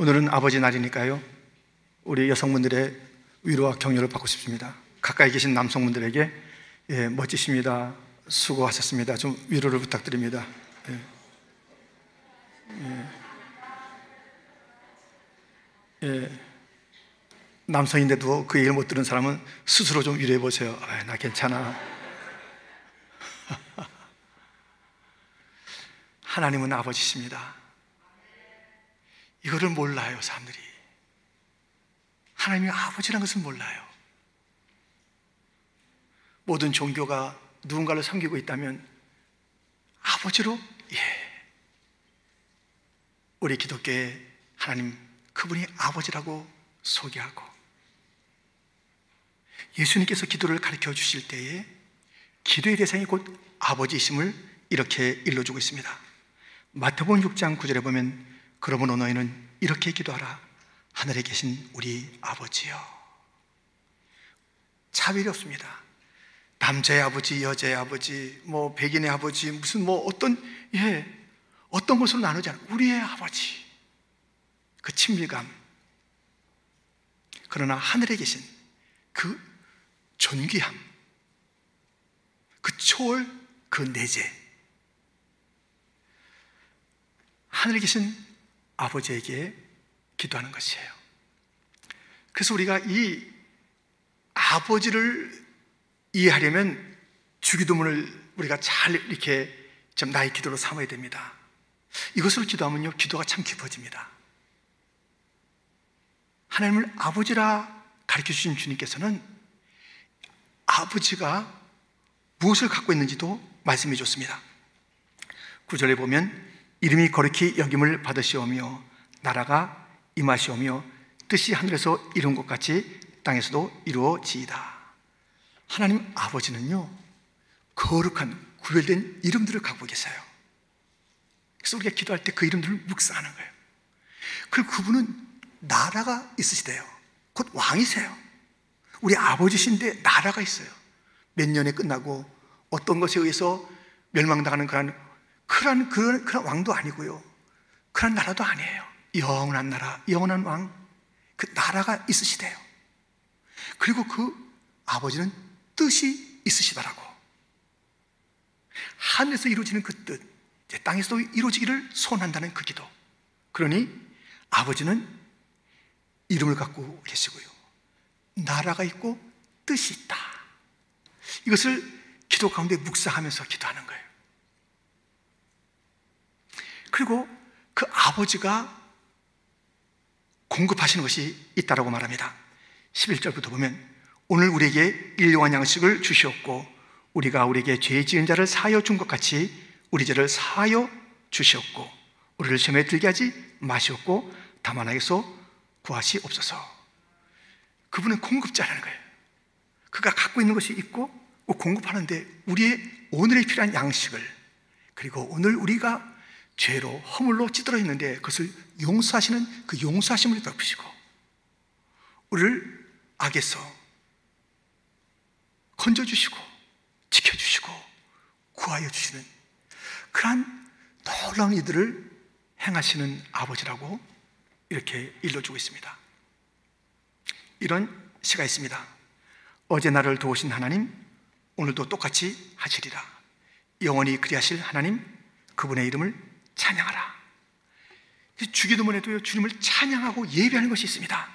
오늘은 아버지 날이니까요. 우리 여성분들의 위로와 격려를 받고 싶습니다. 가까이 계신 남성분들에게 예, 멋지십니다. 수고하셨습니다. 좀 위로를 부탁드립니다. 예. 예. 예. 남성인데도 그 얘기를 못 들은 사람은 스스로 좀 위로해 보세요. 아, 나 괜찮아. 하나님은 아버지십니다. 이거를 몰라요, 사람들이. 하나님이 아버지라는 것을 몰라요. 모든 종교가 누군가를 섬기고 있다면 아버지로 예. 우리 기독교의 하나님 그분이 아버지라고 소개하고 예수님께서 기도를 가르쳐 주실 때에 기도의 대상이 곧 아버지이심을 이렇게 일러주고 있습니다. 마태복음 6장 9절에 보면 그러므로 너희는 이렇게 기도하라. 하늘에 계신 우리 아버지여. 차별이 없습니다. 남자의 아버지, 여자의 아버지, 뭐 백인의 아버지, 무슨 뭐 어떤 예 어떤 것으로 나누지 않아 우리의 아버지. 그 친밀감. 그러나 하늘에 계신 그 존귀함. 그 초월 그 내재. 하늘에 계신 아버지에게 기도하는 것이에요. 그래서 우리가 이 아버지를 이해하려면 주기도문을 우리가 잘 이렇게 좀 나의 기도로 삼아야 됩니다. 이것을 기도하면요, 기도가 참 깊어집니다. 하나님을 아버지라 가르쳐 주신 주님께서는 아버지가 무엇을 갖고 있는지도 말씀해 줬습니다. 구절에 보면 이름이 거룩히 여김을 받으시오며 나라가 임하시오며 뜻이 하늘에서 이룬 것 같이 땅에서도 이루어지이다. 하나님 아버지는요 거룩한 구별된 이름들을 갖고 계세요. 그래서 우리가 기도할 때 그 이름들을 묵상하는 거예요. 그리고 그분은 나라가 있으시대요. 곧 왕이세요. 우리 아버지신데 나라가 있어요. 몇 년에 끝나고 어떤 것에 의해서 멸망당하는 그런 그런 그런 그런 왕도 아니고요. 그런 나라도 아니에요. 영원한 나라, 영원한 왕, 그 나라가 있으시대요. 그리고 그 아버지는 뜻이 있으시더라고. 하늘에서 이루어지는 그 뜻, 땅에서도 이루어지기를 소원한다는 그 기도. 그러니 아버지는 이름을 갖고 계시고요. 나라가 있고 뜻이 있다. 이것을 기도 가운데 묵상하면서 기도하는 거예요. 그리고 그 아버지가 공급하시는 것이 있다라고 말합니다. 11절부터 보면 오늘 우리에게 일용한 양식을 주시었고 우리가 우리에게 죄 지은 자를 사하여 준 것 같이 우리 죄를 사하여 주시었고 우리를 시험에 들게 하지 마시었고 다만 하게서 구하시옵소서. 그분은 공급자라는 거예요. 그가 갖고 있는 것이 있고 공급하는데 우리의 오늘에 필요한 양식을 그리고 오늘 우리가 죄로 허물로 찌들어 있는데 그것을 용서하시는 그 용서하심을 베푸시고 우리를 악에서 건져주시고 지켜주시고 구하여 주시는 그러한 놀라운 이들을 행하시는 아버지라고 이렇게 일러주고 있습니다. 이런 시가 있습니다. 어제 나를 도우신 하나님, 오늘도 똑같이 하시리라. 영원히 그리하실 하나님, 그분의 이름을 찬양하라. 주기도문에도 주님을 찬양하고 예배하는 것이 있습니다.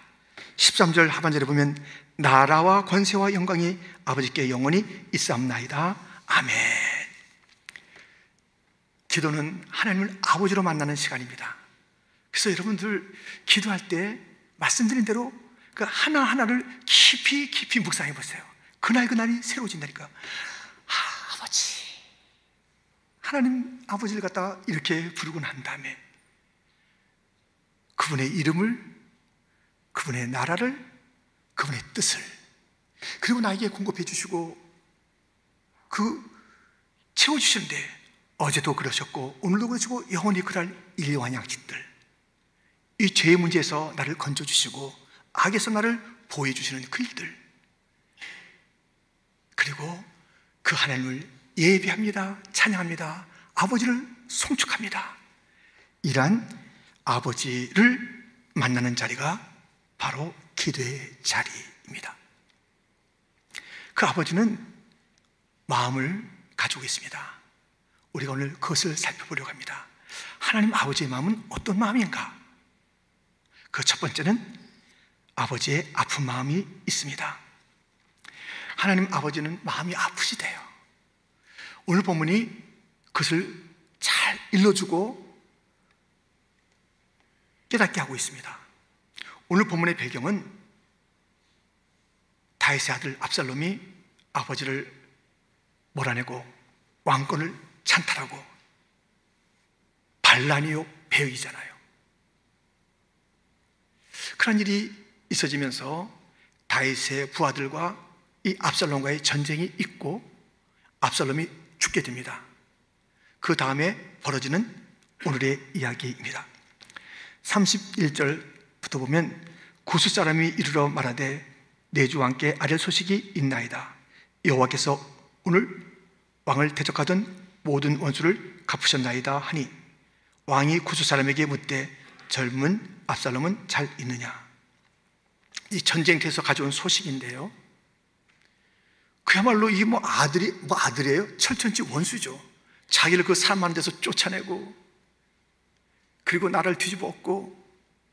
13절 하반절에 보면 나라와 권세와 영광이 아버지께 영원히 있사옵나이다. 아멘. 기도는 하나님을 아버지로 만나는 시간입니다. 그래서 여러분들 기도할 때 말씀드린 대로 그 하나하나를 깊이 깊이 묵상해 보세요. 그날 그날이 새로워진다니까. 하나님 아버지를 갖다가 이렇게 부르고 난 다음에 그분의 이름을, 그분의 나라를, 그분의 뜻을 그리고 나에게 공급해 주시고 그 채워주시는데 어제도 그러셨고 오늘도 그러시고 영원히 그럴 일용한 양식들 이 죄의 문제에서 나를 건져주시고 악에서 나를 보호해 주시는 그 일들 그리고 그 하나님을 예배합니다. 찬양합니다. 아버지를 송축합니다. 이러한 아버지를 만나는 자리가 바로 기도의 자리입니다. 그 아버지는 마음을 가지고 있습니다. 우리가 오늘 그것을 살펴보려고 합니다. 하나님 아버지의 마음은 어떤 마음인가? 그 첫 번째는 아버지의 아픈 마음이 있습니다. 하나님 아버지는 마음이 아프시대요. 오늘 본문이 그것을 잘 일러주고 깨닫게 하고 있습니다. 오늘 본문의 배경은 다윗의 아들 압살롬이 아버지를 몰아내고 왕권을 찬탈하고 반란이요 배역이잖아요. 그런 일이 있어지면서 다윗의 부하들과 이 압살롬과의 전쟁이 있고 압살롬이 죽게 됩니다. 그 다음에 벌어지는 오늘의 이야기입니다. 31절부터 보면 구수 사람이 이르러 말하되 내주 왕께 아랠 소식이 있나이다. 여호와께서 오늘 왕을 대적하던 모든 원수를 갚으셨나이다 하니 왕이 구수 사람에게 묻되 젊은 압살롬은 잘 있느냐? 이 전쟁터에서 가져온 소식인데요. 그야말로 이 뭐 아들이 뭐 아들이에요? 철천지 원수죠. 자기를 그 사람 많은 데서 쫓아내고 그리고 나를 뒤집어 엎고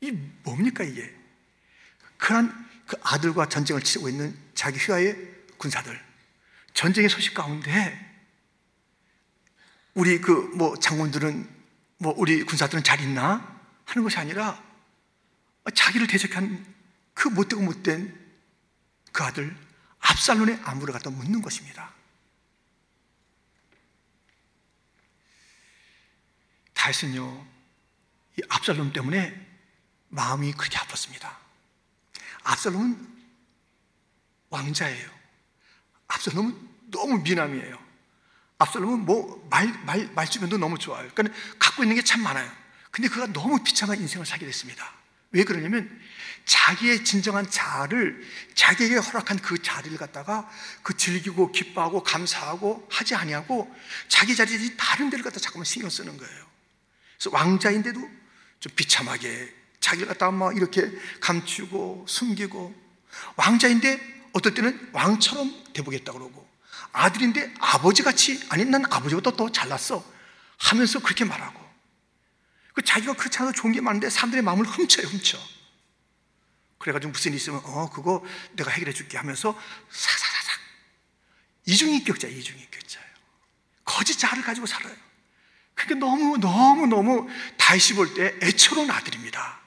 이 뭡니까 이게? 그런 그 아들과 전쟁을 치르고 있는 자기 휘하의 군사들 전쟁의 소식 가운데 우리 그 뭐 장군들은 뭐 우리 군사들은 잘 있나 하는 것이 아니라 자기를 대적한 그 못되고 못된 그 아들 압살론의 안부를 갖다 묻는 것입니다. 다윗은요, 이 압살롬 때문에 마음이 그렇게 아팠습니다. 압살롬은 왕자예요. 압살롬은 너무 미남이에요. 압살롬은 뭐 말, 말, 말주변도 너무 좋아요. 그러니까 갖고 있는 게 참 많아요. 근데 그가 너무 비참한 인생을 살게 됐습니다. 왜 그러냐면 자기의 진정한 자아를 자기에게 허락한 그 자리를 갖다가 그 즐기고 기뻐하고 감사하고 하지 아니하고 자기 자리에 다른 데를 갖다 자꾸만 신경 쓰는 거예요. 그래서 왕자인데도 좀 비참하게 자기를 갖다가 막 이렇게 감추고 숨기고 왕자인데 어떨 때는 왕처럼 돼보겠다 그러고 아들인데 아버지같이 아니 난 아버지보다 더 잘났어 하면서 그렇게 말하고 그 자기가 그 차도 좋은 게 많은데 사람들의 마음을 훔쳐요 훔쳐 그래가지고 무슨 일 있으면 어 그거 내가 해결해 줄게 하면서 사사사삭 이중인격자 이중인격자예요. 거짓 자아를 가지고 살아요. 그게 너무 너무 너무 다시 볼 때 애처로운 아들입니다.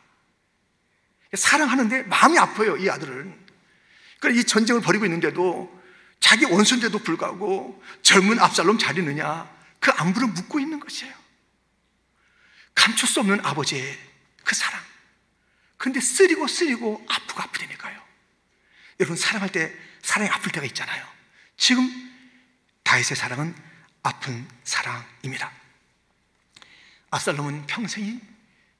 사랑하는데 마음이 아파요 이 아들은. 그러니까 이 전쟁을 벌이고 있는데도 자기 원수인데도 불구하고 젊은 압살롬 잘 있느냐? 그 안부를 묻고 있는 것이에요. 감출 수 없는 아버지의 그 사랑 근데 쓰리고 쓰리고 아프고 아프다니까요 여러분 사랑할 때 사랑이 아플 때가 있잖아요 지금 다윗의 사랑은 아픈 사랑입니다 압살롬은 평생이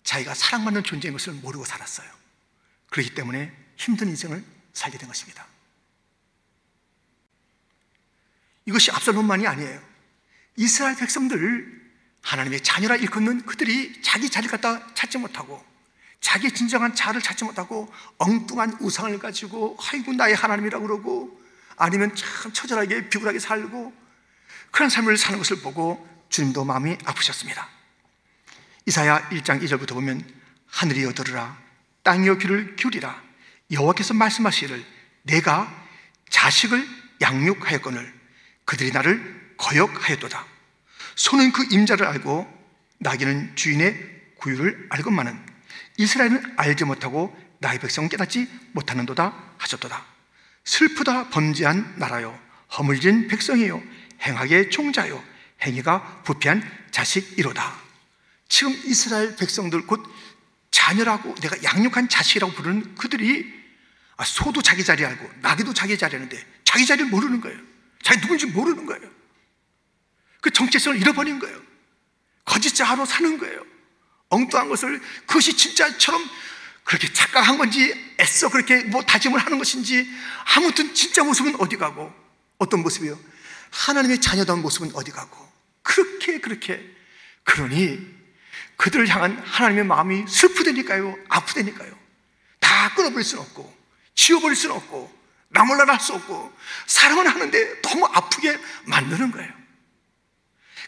자기가 사랑받는 존재인 것을 모르고 살았어요 그렇기 때문에 힘든 인생을 살게 된 것입니다. 이것이 압살롬만이 아니에요. 이스라엘 백성들 하나님의 자녀라 일컫는 그들이 자기 자리를 갖다 찾지 못하고 자기 진정한 자를 찾지 못하고 엉뚱한 우상을 가지고 아이고 나의 하나님이라고 그러고 아니면 참 처절하게 비굴하게 살고 그런 삶을 사는 것을 보고 주님도 마음이 아프셨습니다. 이사야 1장 2절부터 보면 하늘이여 들으라 땅이여 귀를 기울이라 여호와께서 말씀하시기를 내가 자식을 양육하였거늘 그들이 나를 거역하였도다 손은 그 임자를 알고 나귀는 주인의 구유를 알건만은 이스라엘은 알지 못하고 나의 백성은 깨닫지 못하는도다 하셨도다 슬프다 범죄한 나라요 허물진 백성이요 행하게 총자요 행위가 부패한 자식이로다 지금 이스라엘 백성들 곧 자녀라고 내가 양육한 자식이라고 부르는 그들이 아, 소도 자기 자리 알고 나귀도 자기 자리 하는데 자기 자리를 모르는 거예요. 자기 누군지 모르는 거예요. 그 정체성을 잃어버린 거예요. 거짓자로 사는 거예요. 엉뚱한 것을 그것이 진짜처럼 그렇게 착각한 건지 애써 그렇게 뭐 다짐을 하는 것인지 아무튼 진짜 모습은 어디 가고 어떤 모습이요? 하나님의 자녀다운 모습은 어디 가고 그렇게 그렇게 그러니 그들을 향한 하나님의 마음이 슬프다니까요? 아프다니까요? 다 끊어버릴 수는 없고, 지워버릴 수는 없고, 나몰라라 할 수 없고, 사랑은 하는데 너무 아프게 만드는 거예요.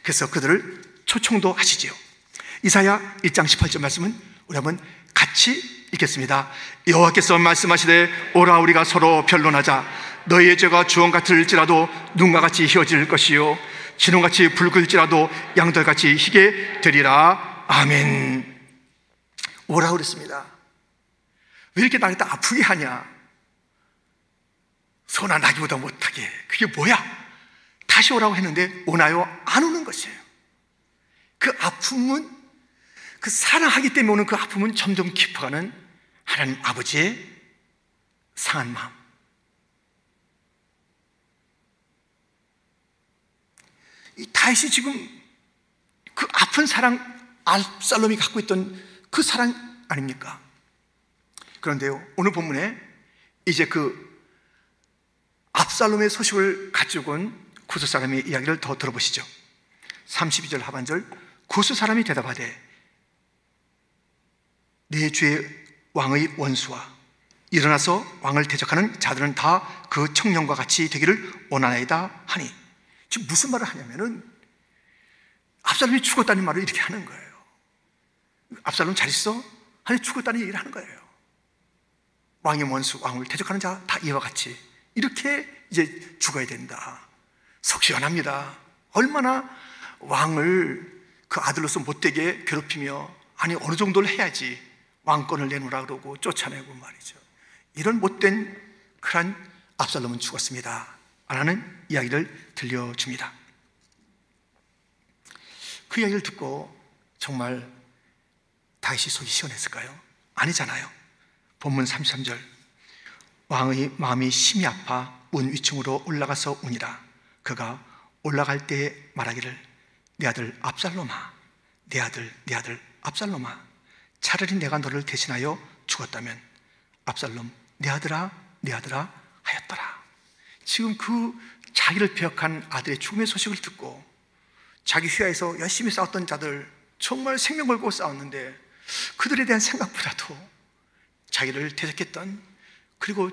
그래서 그들을 초청도 하시지요. 이사야 1장 18절 말씀은 우리 한번 같이 읽겠습니다. 여호와께서 말씀하시되 오라 우리가 서로 변론하자. 너희의 죄가 주원 같을지라도 눈과 같이 희어질 것이요 진홍같이 붉을지라도 양털같이 희게 되리라. 아멘. 오라 그랬습니다. 왜 이렇게 나를 다 아프게 하냐? 소나 나기보다 못하게. 그게 뭐야? 다시 오라고 했는데 오나요? 안 오는 것이에요. 그 아픔은 그 사랑하기 때문에 오는 그 아픔은 점점 깊어가는 하나님 아버지의 상한 마음 이 다윗이 지금 그 아픈 사랑 압살롬이 갖고 있던 그 사랑 아닙니까? 그런데요, 오늘 본문에 이제 그 압살롬의 소식을 가지고 온 구스 사람의 이야기를 더 들어보시죠. 32절 하반절 구스 사람이 대답하되 내 주의 왕의 원수와 일어나서 왕을 대적하는 자들은 다 그 청년과 같이 되기를 원하나이다 하니 지금 무슨 말을 하냐면은 압살롬이 죽었다는 말을 이렇게 하는 거예요. 압살롬 잘 있어? 아니 죽었다는 얘기를 하는 거예요. 왕의 원수, 왕을 대적하는 자 다 이와 같이 이렇게 이제 죽어야 된다. 속 시원합니다. 얼마나 왕을 그 아들로서 못되게 괴롭히며 아니 어느 정도를 해야지 왕권을 내놓으라 그러고 쫓아내고 말이죠. 이런 못된 그런 압살롬은 죽었습니다. 라는 이야기를 들려줍니다. 그 이야기를 듣고 정말 다윗이 속이 시원했을까요? 아니잖아요. 본문 33절 왕의 마음이 심히 아파 문 위층으로 올라가서 우니라 그가 올라갈 때 말하기를 내 아들 압살롬아 내 아들 내 아들 압살롬아 차라리 내가 너를 대신하여 죽었다면 압살롬 내 아들아 내 아들아 하였더라 지금 그 자기를 배역한 아들의 죽음의 소식을 듣고 자기 휘하에서 열심히 싸웠던 자들 정말 생명 걸고 싸웠는데 그들에 대한 생각보다도 자기를 대적했던 그리고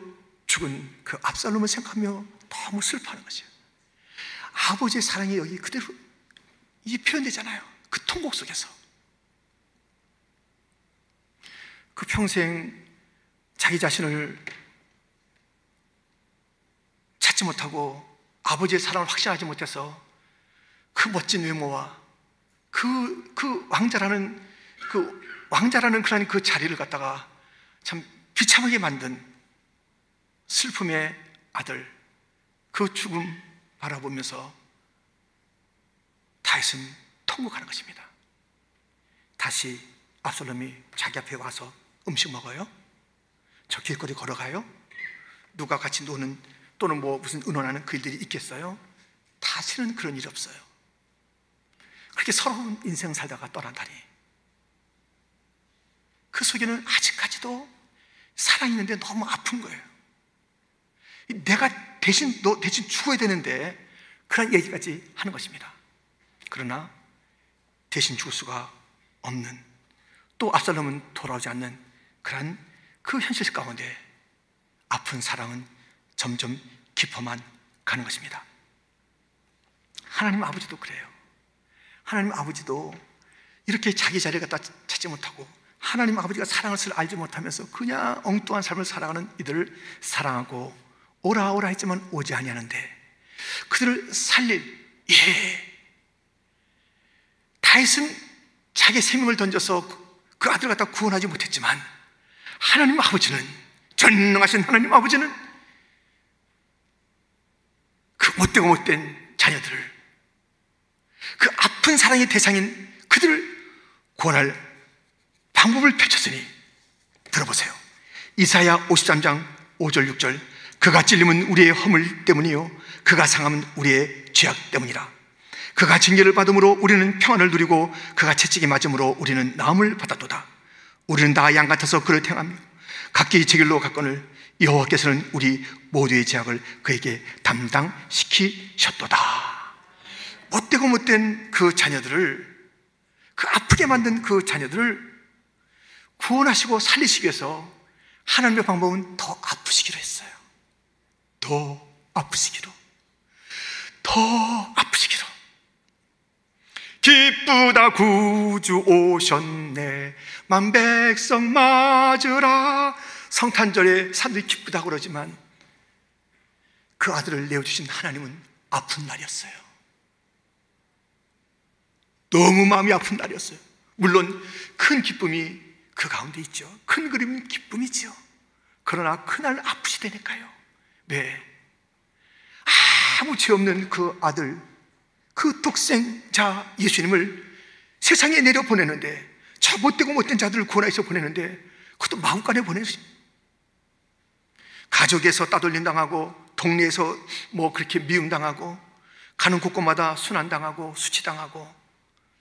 죽은 그 압살롬을 생각하며 너무 슬퍼하는 것이에요. 아버지의 사랑이 여기 그대로 이 표현되잖아요. 그 통곡 속에서. 그 평생 자기 자신을 찾지 못하고 아버지의 사랑을 확신하지 못해서 그 멋진 외모와 그, 그 왕자라는 그 왕자라는 그런 그 자리를 갖다가 참 비참하게 만든 슬픔의 아들 그 죽음 바라보면서 다윗은 통곡하는 것입니다. 다시 압살롬이 자기 앞에 와서 음식 먹어요? 저 길거리 걸어가요? 누가 같이 노는 또는 뭐 무슨 의논하는 그 일들이 있겠어요? 다시는 그런 일이 없어요. 그렇게 서러운 인생 살다가 떠난다니. 그 속에는 아직까지도 살아있는데 너무 아픈 거예요. 내가 대신, 너 대신 죽어야 되는데 그런 얘기까지 하는 것입니다. 그러나 대신 죽을 수가 없는 또 압살롬은 돌아오지 않는 그런 그 현실 가운데 아픈 사랑은 점점 깊어만 가는 것입니다. 하나님 아버지도 그래요. 하나님 아버지도 이렇게 자기 자리를 갖다 찾지 못하고 하나님 아버지가 사랑을 알지 못하면서 그냥 엉뚱한 삶을 살아가는 이들을 사랑하고 오라 오라 했지만 오지 아니하는데 그들을 살릴 예 다윗은 자기 생명을 던져서 그 아들 갖다 구원하지 못했지만 하나님 아버지는 전능하신 하나님 아버지는 그 못되고 못된 자녀들을 그 아픈 사랑의 대상인 그들을 구원할 방법을 펼쳤으니 들어보세요. 이사야 53장 5절 6절 그가 찔림은 우리의 허물 때문이요 그가 상함은 우리의 죄악 때문이라. 그가 징계를 받음으로 우리는 평안을 누리고 그가 채찍이 맞음으로 우리는 나음을 받았도다. 우리는 다 양 같아서 그를 행하며 각기 제 길로 갔거늘 여호와께서는 우리 모두의 죄악을 그에게 담당시키셨도다. 못되고 못된 그 자녀들을 그 아프게 만든 그 자녀들을 구원하시고 살리시기 위해서 하나님의 방법은 더 아프시기로 했어요. 더 아프시기로. 더 아프시기로. 기쁘다 구주 오셨네. 만 백성 맞으라. 성탄절에 사람들이 기쁘다 그러지만 그 아들을 내어주신 하나님은 아픈 날이었어요. 너무 마음이 아픈 날이었어요. 물론 큰 기쁨이 그 가운데 있죠. 큰 그림은 기쁨이죠. 그러나 그날 아프시다니까요. 왜? 아무 죄 없는 그 아들, 그 독생자 예수님을 세상에 내려 보내는데, 저 못되고 못된 자들을 구원해서 보내는데, 그것도 마음간에 보내시 가족에서 따돌림 당하고, 동네에서 뭐 그렇게 미움 당하고, 가는 곳곳마다 순환당하고, 수치당하고,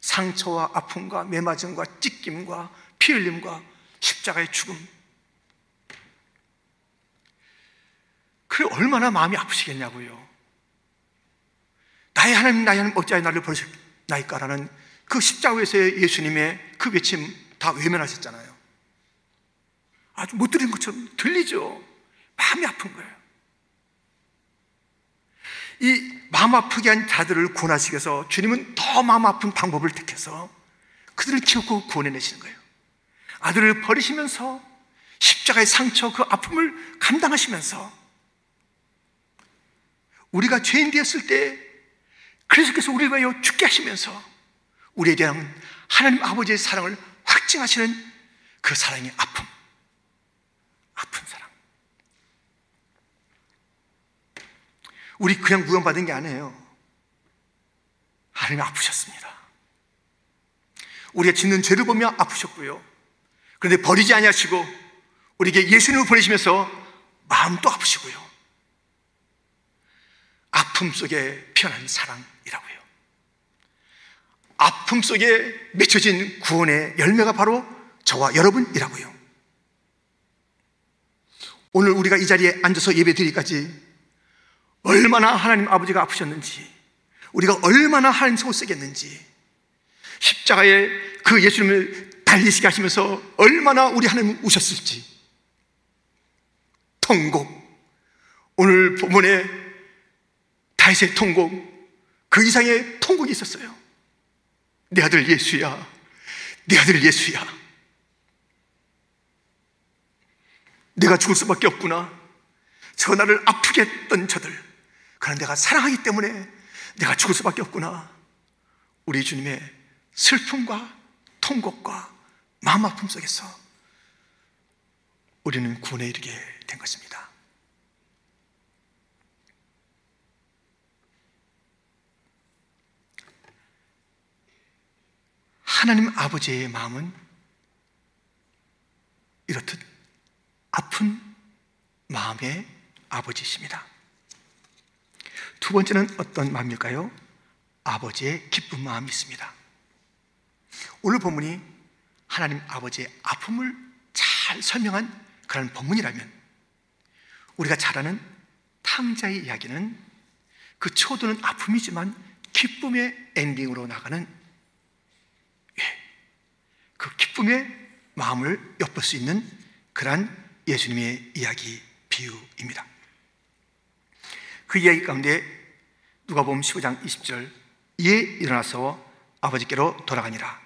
상처와 아픔과 매맞음과 찢김과 피 흘림과 십자가의 죽음. 그 얼마나 마음이 아프시겠냐고요. 나의 하나님, 나의 하나님, 어찌하여 나를 버리셨나이까라는 그 십자가에서의 예수님의 그 외침 다 외면하셨잖아요. 아주 못 들은 것처럼 들리죠. 마음이 아픈 거예요. 이 마음 아프게 한 자들을 구원하시기 위해서 주님은 더 마음 아픈 방법을 택해서 그들을 키우고 구원해내시는 거예요. 아들을 버리시면서 십자가의 상처, 그 아픔을 감당하시면서 우리가 죄인 되었을 때 그리스도께서 우리를 위하여 죽게 하시면서 우리에 대한 하나님 아버지의 사랑을 확증하시는 그 사랑의 아픔. 아픈 사랑. 우리 그냥 구원받은 게 아니에요. 하나님 아프셨습니다. 우리가 짓는 죄를 보며 아프셨고요. 그런데 버리지 아니하시고 우리에게 예수님을 보내시면서 마음도 아프시고요. 아픔 속에 피어난 사랑이라고요. 아픔 속에 맺혀진 구원의 열매가 바로 저와 여러분이라고요. 오늘 우리가 이 자리에 앉아서 예배 드리기까지 얼마나 하나님 아버지가 아프셨는지, 우리가 얼마나 하나님 속을 쓰겠는지, 십자가에 그 예수님을 달리시게 하시면서 얼마나 우리 하나님 우셨을지. 통곡. 오늘 본문에 다윗의 통곡, 그 이상의 통곡이 있었어요. 내 아들 예수야. 내 아들 예수야. 내가 죽을 수밖에 없구나. 저 나를 아프게 했던 저들. 그러나 내가 사랑하기 때문에 내가 죽을 수밖에 없구나. 우리 주님의 슬픔과 통곡과 마음 아픔 속에서 우리는 구원에 이르게 된 것입니다. 하나님 아버지의 마음은 이렇듯 아픈 마음의 아버지십니다. 두 번째는 어떤 마음일까요? 아버지의 기쁜 마음이 있습니다. 오늘 본문이 하나님 아버지의 아픔을 잘 설명한 그런 본문이라면 우리가 잘 아는 탕자의 이야기는 그 초도는 아픔이지만 기쁨의 엔딩으로 나가는 예, 그 기쁨의 마음을 엿볼 수 있는 그러한 예수님의 이야기 비유입니다. 그 이야기 가운데 누가 보면 15장 20절 이에 일어나서 아버지께로 돌아가니라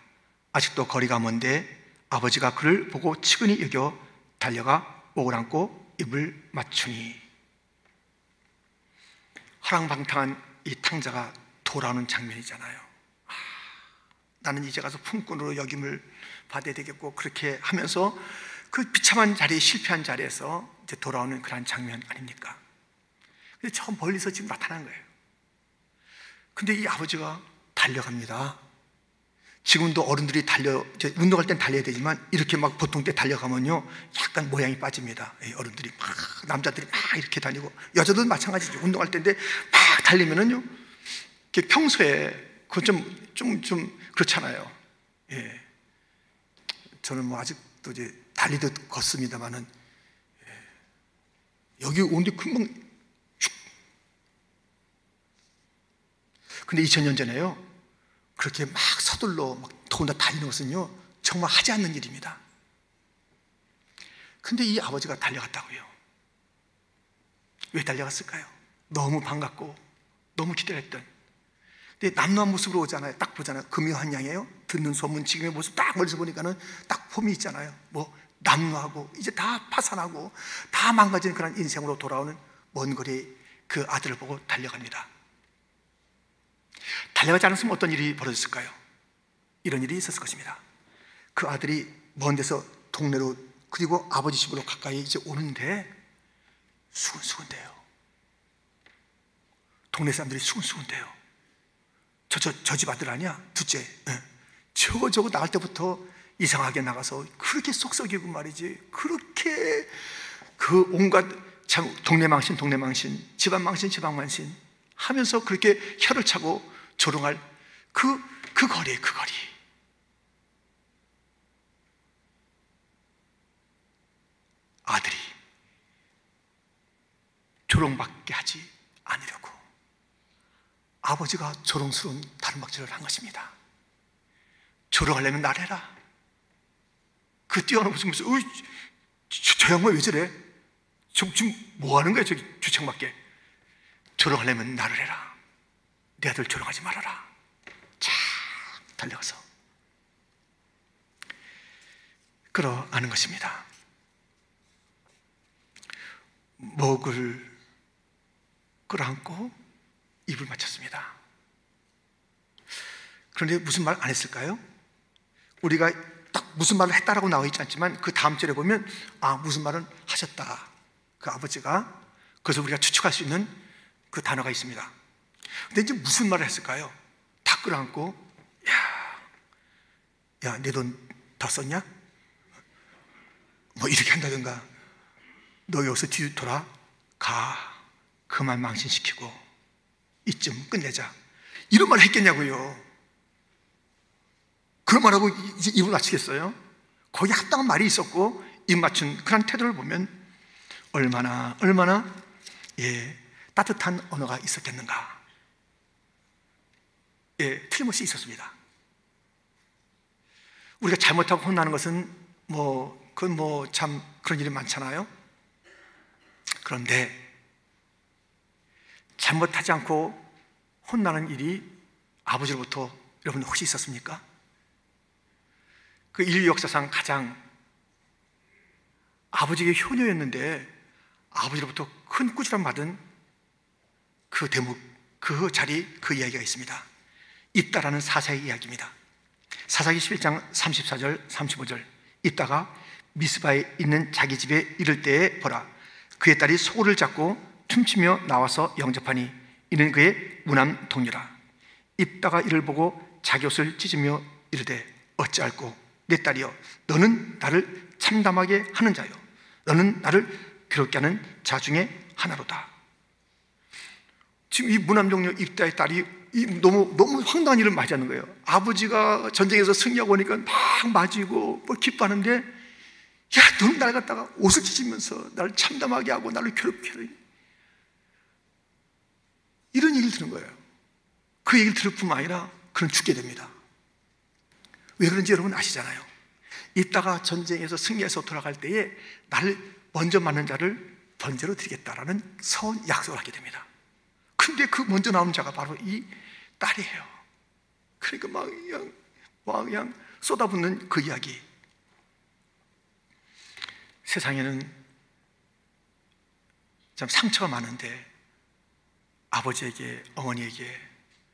아직도 거리가 먼데 아버지가 그를 보고 치근히 여겨 달려가 목을 안고 입을 맞추니 허랑방탕한 이 탕자가 돌아오는 장면이잖아요. 아, 나는 이제 가서 품꾼으로 역임을 받아야 되겠고 그렇게 하면서 그 비참한 자리에 실패한 자리에서 이제 돌아오는 그런 장면 아닙니까? 근데 처음 멀리서 지금 나타난 거예요. 근데 이 아버지가 달려갑니다. 지금도 어른들이 달려, 운동할 땐 달려야 되지만 이렇게 막 보통 때 달려가면요. 약간 모양이 빠집니다. 어른들이 막, 남자들이 막 이렇게 다니고, 여자도 마찬가지죠. 운동할 때인데 막 달리면은요. 평소에 그건 좀, 좀, 좀 그렇잖아요. 예. 저는 뭐 아직도 이제 달리듯 걷습니다만은, 예. 여기 온데 금방 슉. 근데 2000년 전에요. 그렇게 막 서둘러 막 더군다나 달리는 것은요 정말 하지 않는 일입니다. 근데 이 아버지가 달려갔다고요. 왜 달려갔을까요? 너무 반갑고 너무 기대했던. 근데 남루한 모습으로 오잖아요. 딱 보잖아요. 금요한 양이에요. 듣는 소문 지금의 모습 딱 멀리서 보니까는 딱 폼이 있잖아요. 뭐 남루하고 이제 다 파산하고 다 망가진 그런 인생으로 돌아오는 먼 거리 그 아들을 보고 달려갑니다. 달려가지 않았으면 어떤 일이 벌어졌을까요? 이런 일이 있었을 것입니다. 그 아들이 먼 데서 동네로 그리고 아버지 집으로 가까이 이제 오는데 수근수근대요. 동네 사람들이 수근수근대요. 저, 저, 저 집 아들 아니야? 둘째. 네. 저거, 저거 나갈 때부터 이상하게 나가서 그렇게 쏙쏙이고 말이지. 그렇게 그 온갖 참 동네 망신, 동네 망신, 집안 망신, 집안 망신 하면서 그렇게 혀를 차고 조롱할 그, 그 거리에 그 거리. 아들이 조롱받게 하지 않으려고 아버지가 조롱스러운 다른박질을 한 것입니다. 조롱하려면 나래라. 그 뛰어난 모습 보면서, 어이, 저, 저 양반 왜 저래? 저, 지금 뭐 하는 거야, 저기 주책맞게. 조롱하려면 나를 해라. 내 아들 조롱하지 말아라. 쫙 달려가서. 끌어안는 것입니다. 목을 끌어안고 입을 맞췄습니다. 그런데 무슨 말 안 했을까요? 우리가 딱 무슨 말을 했다라고 나와 있지 않지만 그 다음 절에 보면 아 무슨 말은 하셨다. 그 아버지가 그래서 우리가 추측할 수 있는 그 단어가 있습니다. 근데 이제 무슨 말을 했을까요? 다 끌어안고 야, 야, 내 돈 다 썼냐? 뭐 이렇게 한다든가 너 여기서 뒤돌아 가 그만 망신시키고 이쯤 끝내자. 이런 말을 했겠냐고요. 그런 말하고 이제 입을 맞추겠어요? 거기 합당한 말이 있었고 입 맞춘 그런 태도를 보면 얼마나 얼마나 예 따뜻한 언어가 있었겠는가. 예 틀림없이 있었습니다. 우리가 잘못하고 혼나는 것은 뭐 그건 뭐 참 그런 일이 많잖아요. 그런데 잘못하지 않고 혼나는 일이 아버지로부터 여러분 혹시 있었습니까? 그 인류 역사상 가장 아버지에게 효녀였는데 아버지로부터 큰 꾸지람 받은 그 대목, 그 자리, 그 이야기가 있습니다. 입다라는 사사의 이야기입니다. 사사기 11장 34절, 35절. 입다가 미스바에 있는 자기 집에 이를 때에 보라. 그의 딸이 소를 잡고 춤추며 나와서 영접하니 이는 그의 무남 동료라. 입다가 이를 보고 자기 옷을 찢으며 이르되 어찌할꼬 내 딸이여 너는 나를 참담하게 하는 자요 너는 나를 괴롭게 하는 자 중에 하나로다. 지금 이 무남종녀 입다의 딸이 너무 너무 황당한 일을 맞이하는 거예요. 아버지가 전쟁에서 승리하고 오니까 막 맞이고 뭐 기뻐하는데 야, 너는 날 갖다가 옷을 찢으면서 나를 참담하게 하고 나를 괴롭게 하는 이런 얘기를 들은 거예요. 그 얘기를 들을 뿐만 아니라 그는 죽게 됩니다. 왜 그런지 여러분 아시잖아요. 이따가 전쟁에서 승리해서 돌아갈 때에 나를 먼저 맞는 자를 번제로 드리겠다라는 선 약속을 하게 됩니다. 근데 그 먼저 나오는 자가 바로 이 딸이에요. 그러니까 막 그냥, 막 그냥 쏟아붓는 그 이야기. 세상에는 참 상처가 많은데 아버지에게 어머니에게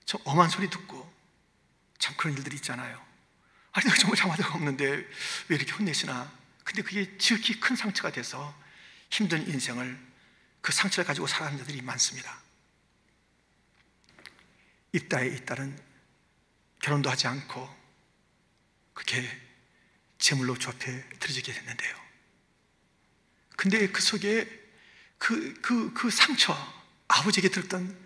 좀 엄한 소리 듣고 참 그런 일들이 있잖아요. 아니 내가 정말 잘못한 없는데 왜 이렇게 혼내시나? 근데 그게 지극히 큰 상처가 돼서 힘든 인생을 그 상처를 가지고 살아가는 자들이 많습니다. 입다의 이딸은 결혼도 하지 않고 제물로 주 앞에 들어지게 됐는데요. 근데 그 속에 그, 그, 그 상처, 아버지에게 들었던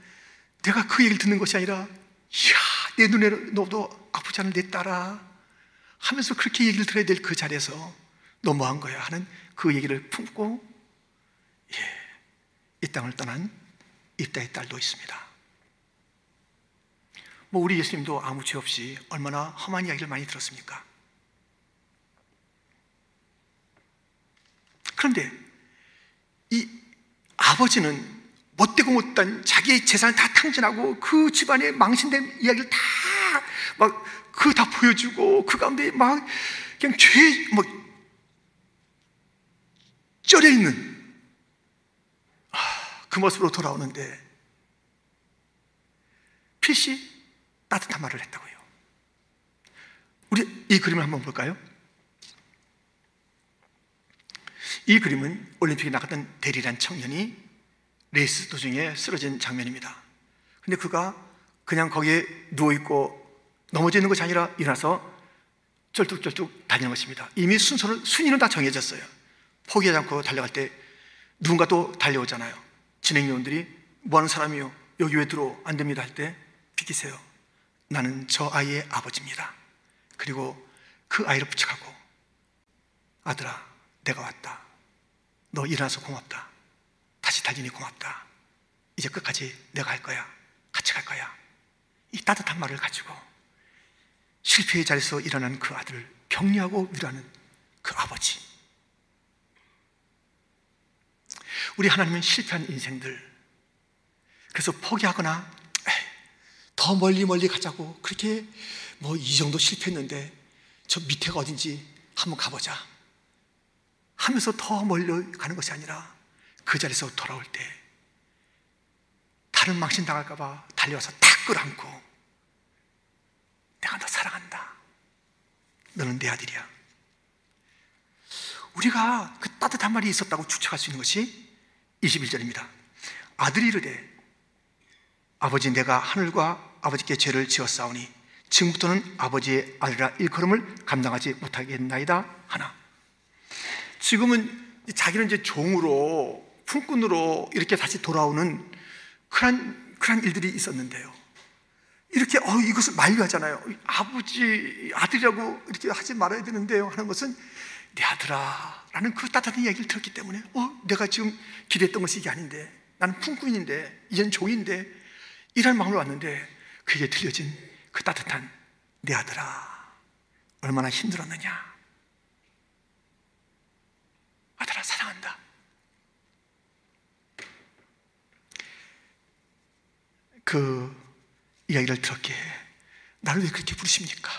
내가 그 얘기를 듣는 것이 아니라, 이야, 내 눈에 너도 아프지 않은 내 딸아. 하면서 그렇게 얘기를 들어야 될 그 자리에서 너무한 거야 하는 그 얘기를 품고, 예, 이 땅을 떠난 입다의 딸도 있습니다. 뭐 우리 예수님도 아무 죄 없이 얼마나 험한 이야기를 많이 들었습니까? 그런데 이 아버지는 못되고 못한 자기의 재산을 다 탕진하고 그 집안의 망신된 이야기를 다 막 그 다 보여주고 그 가운데 막 그냥 죄 뭐 쩔여 있는 아, 그 모습으로 돌아오는데 필시 따뜻한 말을 했다고요. 우리 이 그림을 한번 볼까요? 이 그림은 올림픽에 나갔던 대리란 청년이 레이스 도중에 쓰러진 장면입니다. 근데 그가 그냥 거기에 누워있고 넘어져 있는 것이 아니라 일어나서 쩔뚝쩔뚝 달리는 것입니다. 이미 순서는, 순위는 다 정해졌어요. 포기하지 않고 달려갈 때 누군가 또 달려오잖아요. 진행요원들이 뭐 하는 사람이요? 여기 왜 들어? 안 됩니다. 할 때 비키세요. 나는 저 아이의 아버지입니다. 그리고 그 아이를 부축하고 아들아, 내가 왔다. 너 일어나서 고맙다. 다시 달리니 고맙다. 이제 끝까지 내가 할 거야. 같이 갈 거야. 이 따뜻한 말을 가지고 실패의 자리에서 일어난 그 아들을 격려하고 위로하는 그 아버지. 우리 하나님은 실패한 인생들, 그래서 포기하거나 더 멀리 멀리 가자고 그렇게 뭐 이 정도 실패했는데 저 밑에가 어딘지 한번 가보자 하면서 더 멀리 가는 것이 아니라 그 자리에서 돌아올 때 다른 망신 당할까봐 달려와서 탁 끌어안고 내가 너 사랑한다. 너는 내 아들이야. 우리가 그 따뜻한 말이 있었다고 추측할 수 있는 것이 21절입니다. 아들이 이르되 아버지 내가 하늘과 아버지께 죄를 지었사오니 지금부터는 아버지의 아들이라 일컬음을 감당하지 못하겠나이다 하나. 지금은 자기는 이제 종으로 품꾼으로 이렇게 다시 돌아오는 그런 그런 일들이 있었는데요. 이렇게 어 이것을 만류하잖아요. 아버지 아들이라고 이렇게 하지 말아야 되는데요. 하는 것은 내 아들아 라는 그 따뜻한 이야기를 들었기 때문에 어 내가 지금 기대했던 것이 이게 아닌데 나는 품꾼인데 이젠 종인데 이런 마음으로 왔는데 그게 들려진 그 따뜻한 내 아들아 얼마나 힘들었느냐 아들아 사랑한다 그 이야기를 들었기에 나를 왜 그렇게 부르십니까?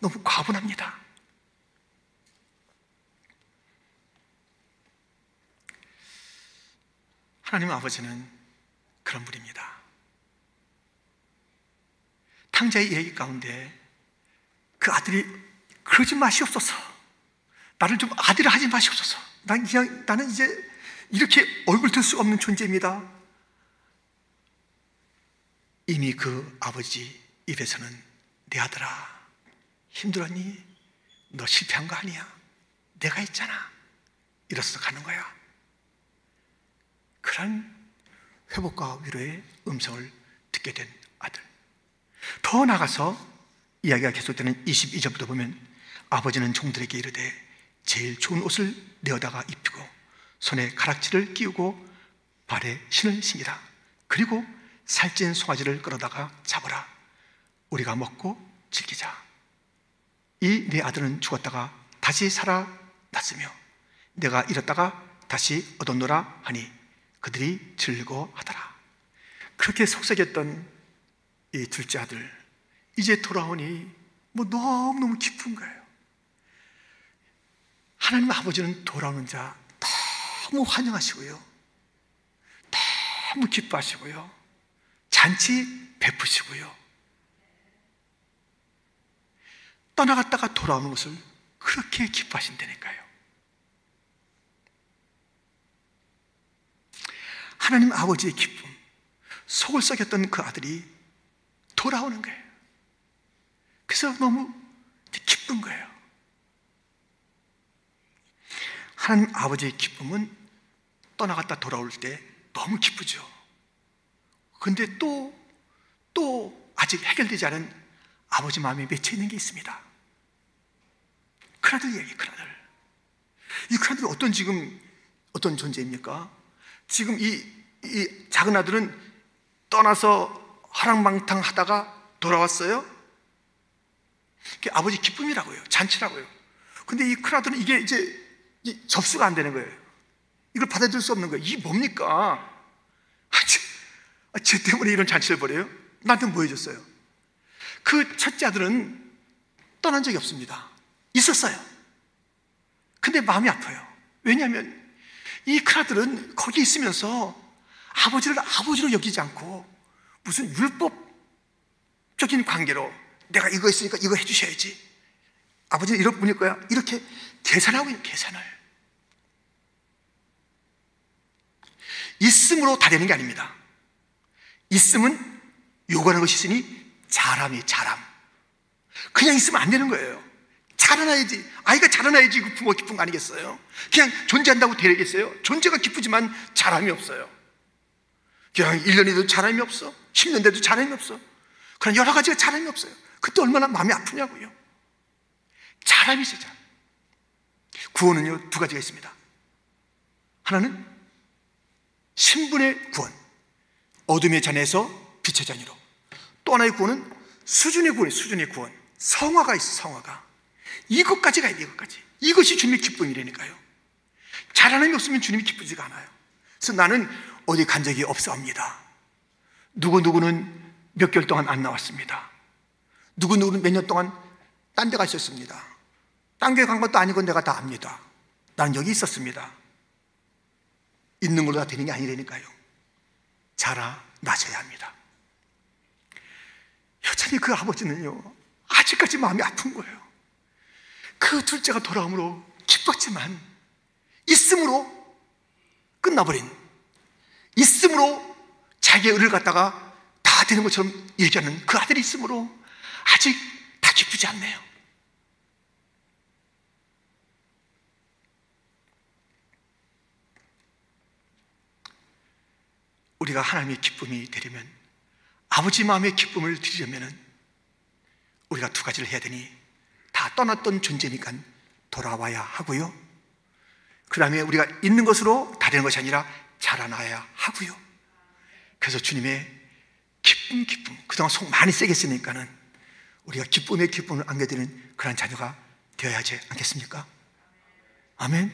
너무 과분합니다. 하나님 아버지는 그런 분입니다. 탕자의 얘기 가운데 그 아들이 그러지 마시옵소서. 나를 좀 아들을 하지 마시옵소서. 난 그냥, 나는 이제 이렇게 얼굴 들 수 없는 존재입니다. 이미 그 아버지 입에서는 내 아들아 힘들었니? 너 실패한 거 아니야? 내가 있잖아. 이래서 가는 거야. 그런 회복과 위로의 음성을 듣게 된 아들. 더 나가서 이야기가 계속되는 22절부터 보면 아버지는 종들에게 이르되 제일 좋은 옷을 내어다가 입히고 손에 가락지를 끼우고 발에 신을 신이라. 그리고 살찐 송아지를 끌어다가 잡으라. 우리가 먹고 즐기자. 이 내 아들은 죽었다가 다시 살아났으며 내가 잃었다가 다시 얻었노라 하니 그들이 즐거워하더라. 그렇게 속삭였던 이 둘째 아들 이제 돌아오니 뭐 너무너무 기쁜 거예요. 하나님 아버지는 돌아오는 자 너무 환영하시고요. 너무 기뻐하시고요. 잔치 베푸시고요. 떠나갔다가 돌아오는 것을 그렇게 기뻐하신다니까요. 하나님 아버지의 기쁨, 속을 썩였던 그 아들이 돌아오는 거예요. 그래서 너무 기쁜 거예요. 하나님 아버지의 기쁨은 떠나갔다 돌아올 때 너무 기쁘죠. 근데 또, 또 아직 해결되지 않은 아버지 마음에 맺혀 있는 게 있습니다. 큰아들 얘기, 큰아들. 이 큰아들이 어떤 지금, 어떤 존재입니까? 지금 이, 이 작은 아들은 떠나서 하랑방탕 하다가 돌아왔어요. 그게 아버지 기쁨이라고요. 잔치라고요. 근데 이 큰아들은 이게 이제 접수가 안 되는 거예요. 이걸 받아들일 수 없는 거예요. 이게 뭡니까? 아, 쟤, 때문에 이런 잔치를 벌여요? 나한테 뭐 해줬어요? 그 첫째 아들은 떠난 적이 없습니다. 있었어요. 근데 마음이 아파요. 왜냐하면 이 큰아들은 거기 있으면서 아버지를 아버지로 여기지 않고 무슨 율법적인 관계로 내가 이거 있으니까 이거 해주셔야지. 아버지는 이런 분일 거야. 이렇게 계산하고 있는 계산을. 있음으로 다 되는 게 아닙니다. 있음은 요구하는 것이 있으니 자람이 자람. 그냥 있으면 안 되는 거예요. 자라나야지. 아이가 자라나야지 그 부모 기쁜 거 아니겠어요? 그냥 존재한다고 되겠어요? 존재가 기쁘지만 자람이 없어요. 그냥 1년에도 자람이 없어. 10년 돼도 자람이 없어. 그런 여러 가지가 자람이 없어요. 그때 얼마나 마음이 아프냐고요. 자람이 있어요. 구원은요, 두 가지가 있습니다. 하나는 신분의 구원. 어둠의 잔에서 빛의 잔으로. 또 하나의 구원은 수준의 구원, 수준의 구원. 성화가 있어, 성화가. 이것까지 가야 돼, 이것까지. 이것이 주님의 기쁨이라니까요. 자라남이 없으면 주님이 기쁘지가 않아요. 그래서 나는 어디 간 적이 없사옵니다. 누구누구는 몇 개월 동안 안 나왔습니다. 누구누구는 몇 년 동안 딴 데 가 있었습니다. 딴 교회 간 것도 아니고 내가 다 압니다. 나는 여기 있었습니다. 있는 걸로 다 되는 게 아니라니까요. 자라나셔야 합니다. 여전히 그 아버지는요, 아직까지 마음이 아픈 거예요. 그 둘째가 돌아옴으로 기뻤지만, 있음으로 끝나버린, 있음으로 자기의 의를 갖다가 다 되는 것처럼 얘기하는 그 아들이 있으므로 아직 다 기쁘지 않네요. 우리가 하나님의 기쁨이 되려면 아버지 마음의 기쁨을 드리려면 우리가 두 가지를 해야 되니 다 떠났던 존재니까 돌아와야 하고요. 그 다음에 우리가 있는 것으로 다른 것이 아니라 자라나야 하고요. 그래서 주님의 기쁨, 기쁨. 그동안 속 많이 세게 쓰니까는 우리가 기쁨의 기쁨을 안겨드리는 그런 자녀가 되어야 하지 않겠습니까? 아멘.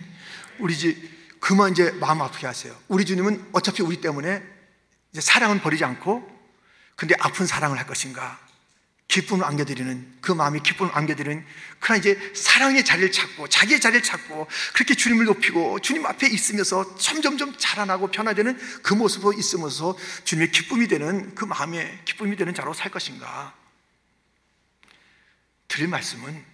우리 이제 그만 이제 마음 아프게 하세요. 우리 주님은 어차피 우리 때문에 이제 사랑은 버리지 않고 근데 아픈 사랑을 할 것인가? 기쁨을 안겨드리는 그 마음이 기쁨을 안겨드리는 그러나 이제 사랑의 자리를 찾고 자기의 자리를 찾고 그렇게 주님을 높이고 주님 앞에 있으면서 점점점 자라나고 변화되는 그 모습으로 있으면서 주님의 기쁨이 되는 그 마음의 기쁨이 되는 자로 살 것인가? 드릴 말씀은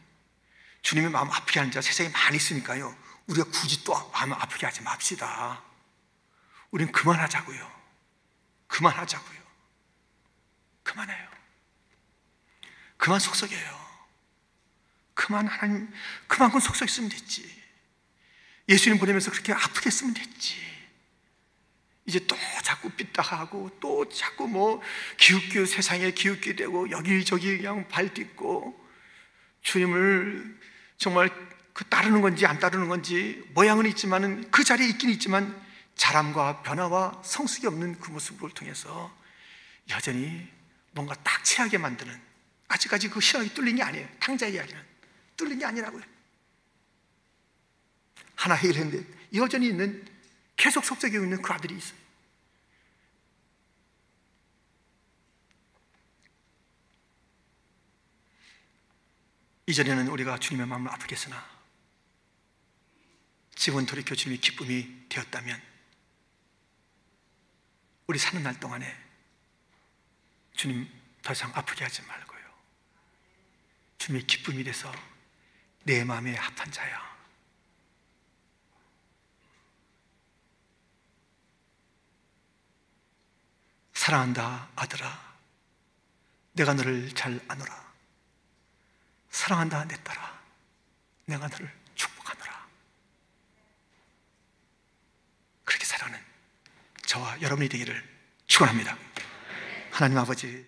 주님의 마음 아프게 하는 자 세상에 많이 있으니까요. 우리가 굳이 또 마음 아프게 하지 맙시다. 우린 그만하자고요 그만하자고요 그만해요 그만 속썩여요. 그만 하나님, 그만큼 속썩였으면 됐지. 예수님 보내면서 그렇게 아프게 했으면 됐지. 이제 또 자꾸 삐딱하고 또 자꾸 뭐 기웃기웃 세상에 기웃기 되고 여기저기 그냥 발 딛고 주님을 정말 그 따르는 건지 안 따르는 건지 모양은 있지만은 그 자리에 있긴 있지만 자람과 변화와 성숙이 없는 그 모습을 통해서 여전히 뭔가 딱 체하게 만드는 아직까지 그 신앙이 뚫린 게 아니에요. 탕자 이야기는. 뚫린 게 아니라고요. 하나 해결했는데 여전히 있는 계속 속삭이고 있는 그 아들이 있어요. 이전에는 우리가 주님의 마음을 아프게 했으나 지금 돌이켜 주님의 기쁨이 되었다면 우리 사는 날 동안에 주님 더 이상 아프게 하지 말고 주님의 기쁨이 돼서 내 마음에 합한 자야. 사랑한다, 아들아. 내가 너를 잘 아노라. 사랑한다, 내 딸아. 내가 너를 축복하노라. 그렇게 살아가는 저와 여러분이 되기를 축원합니다. 하나님 아버지.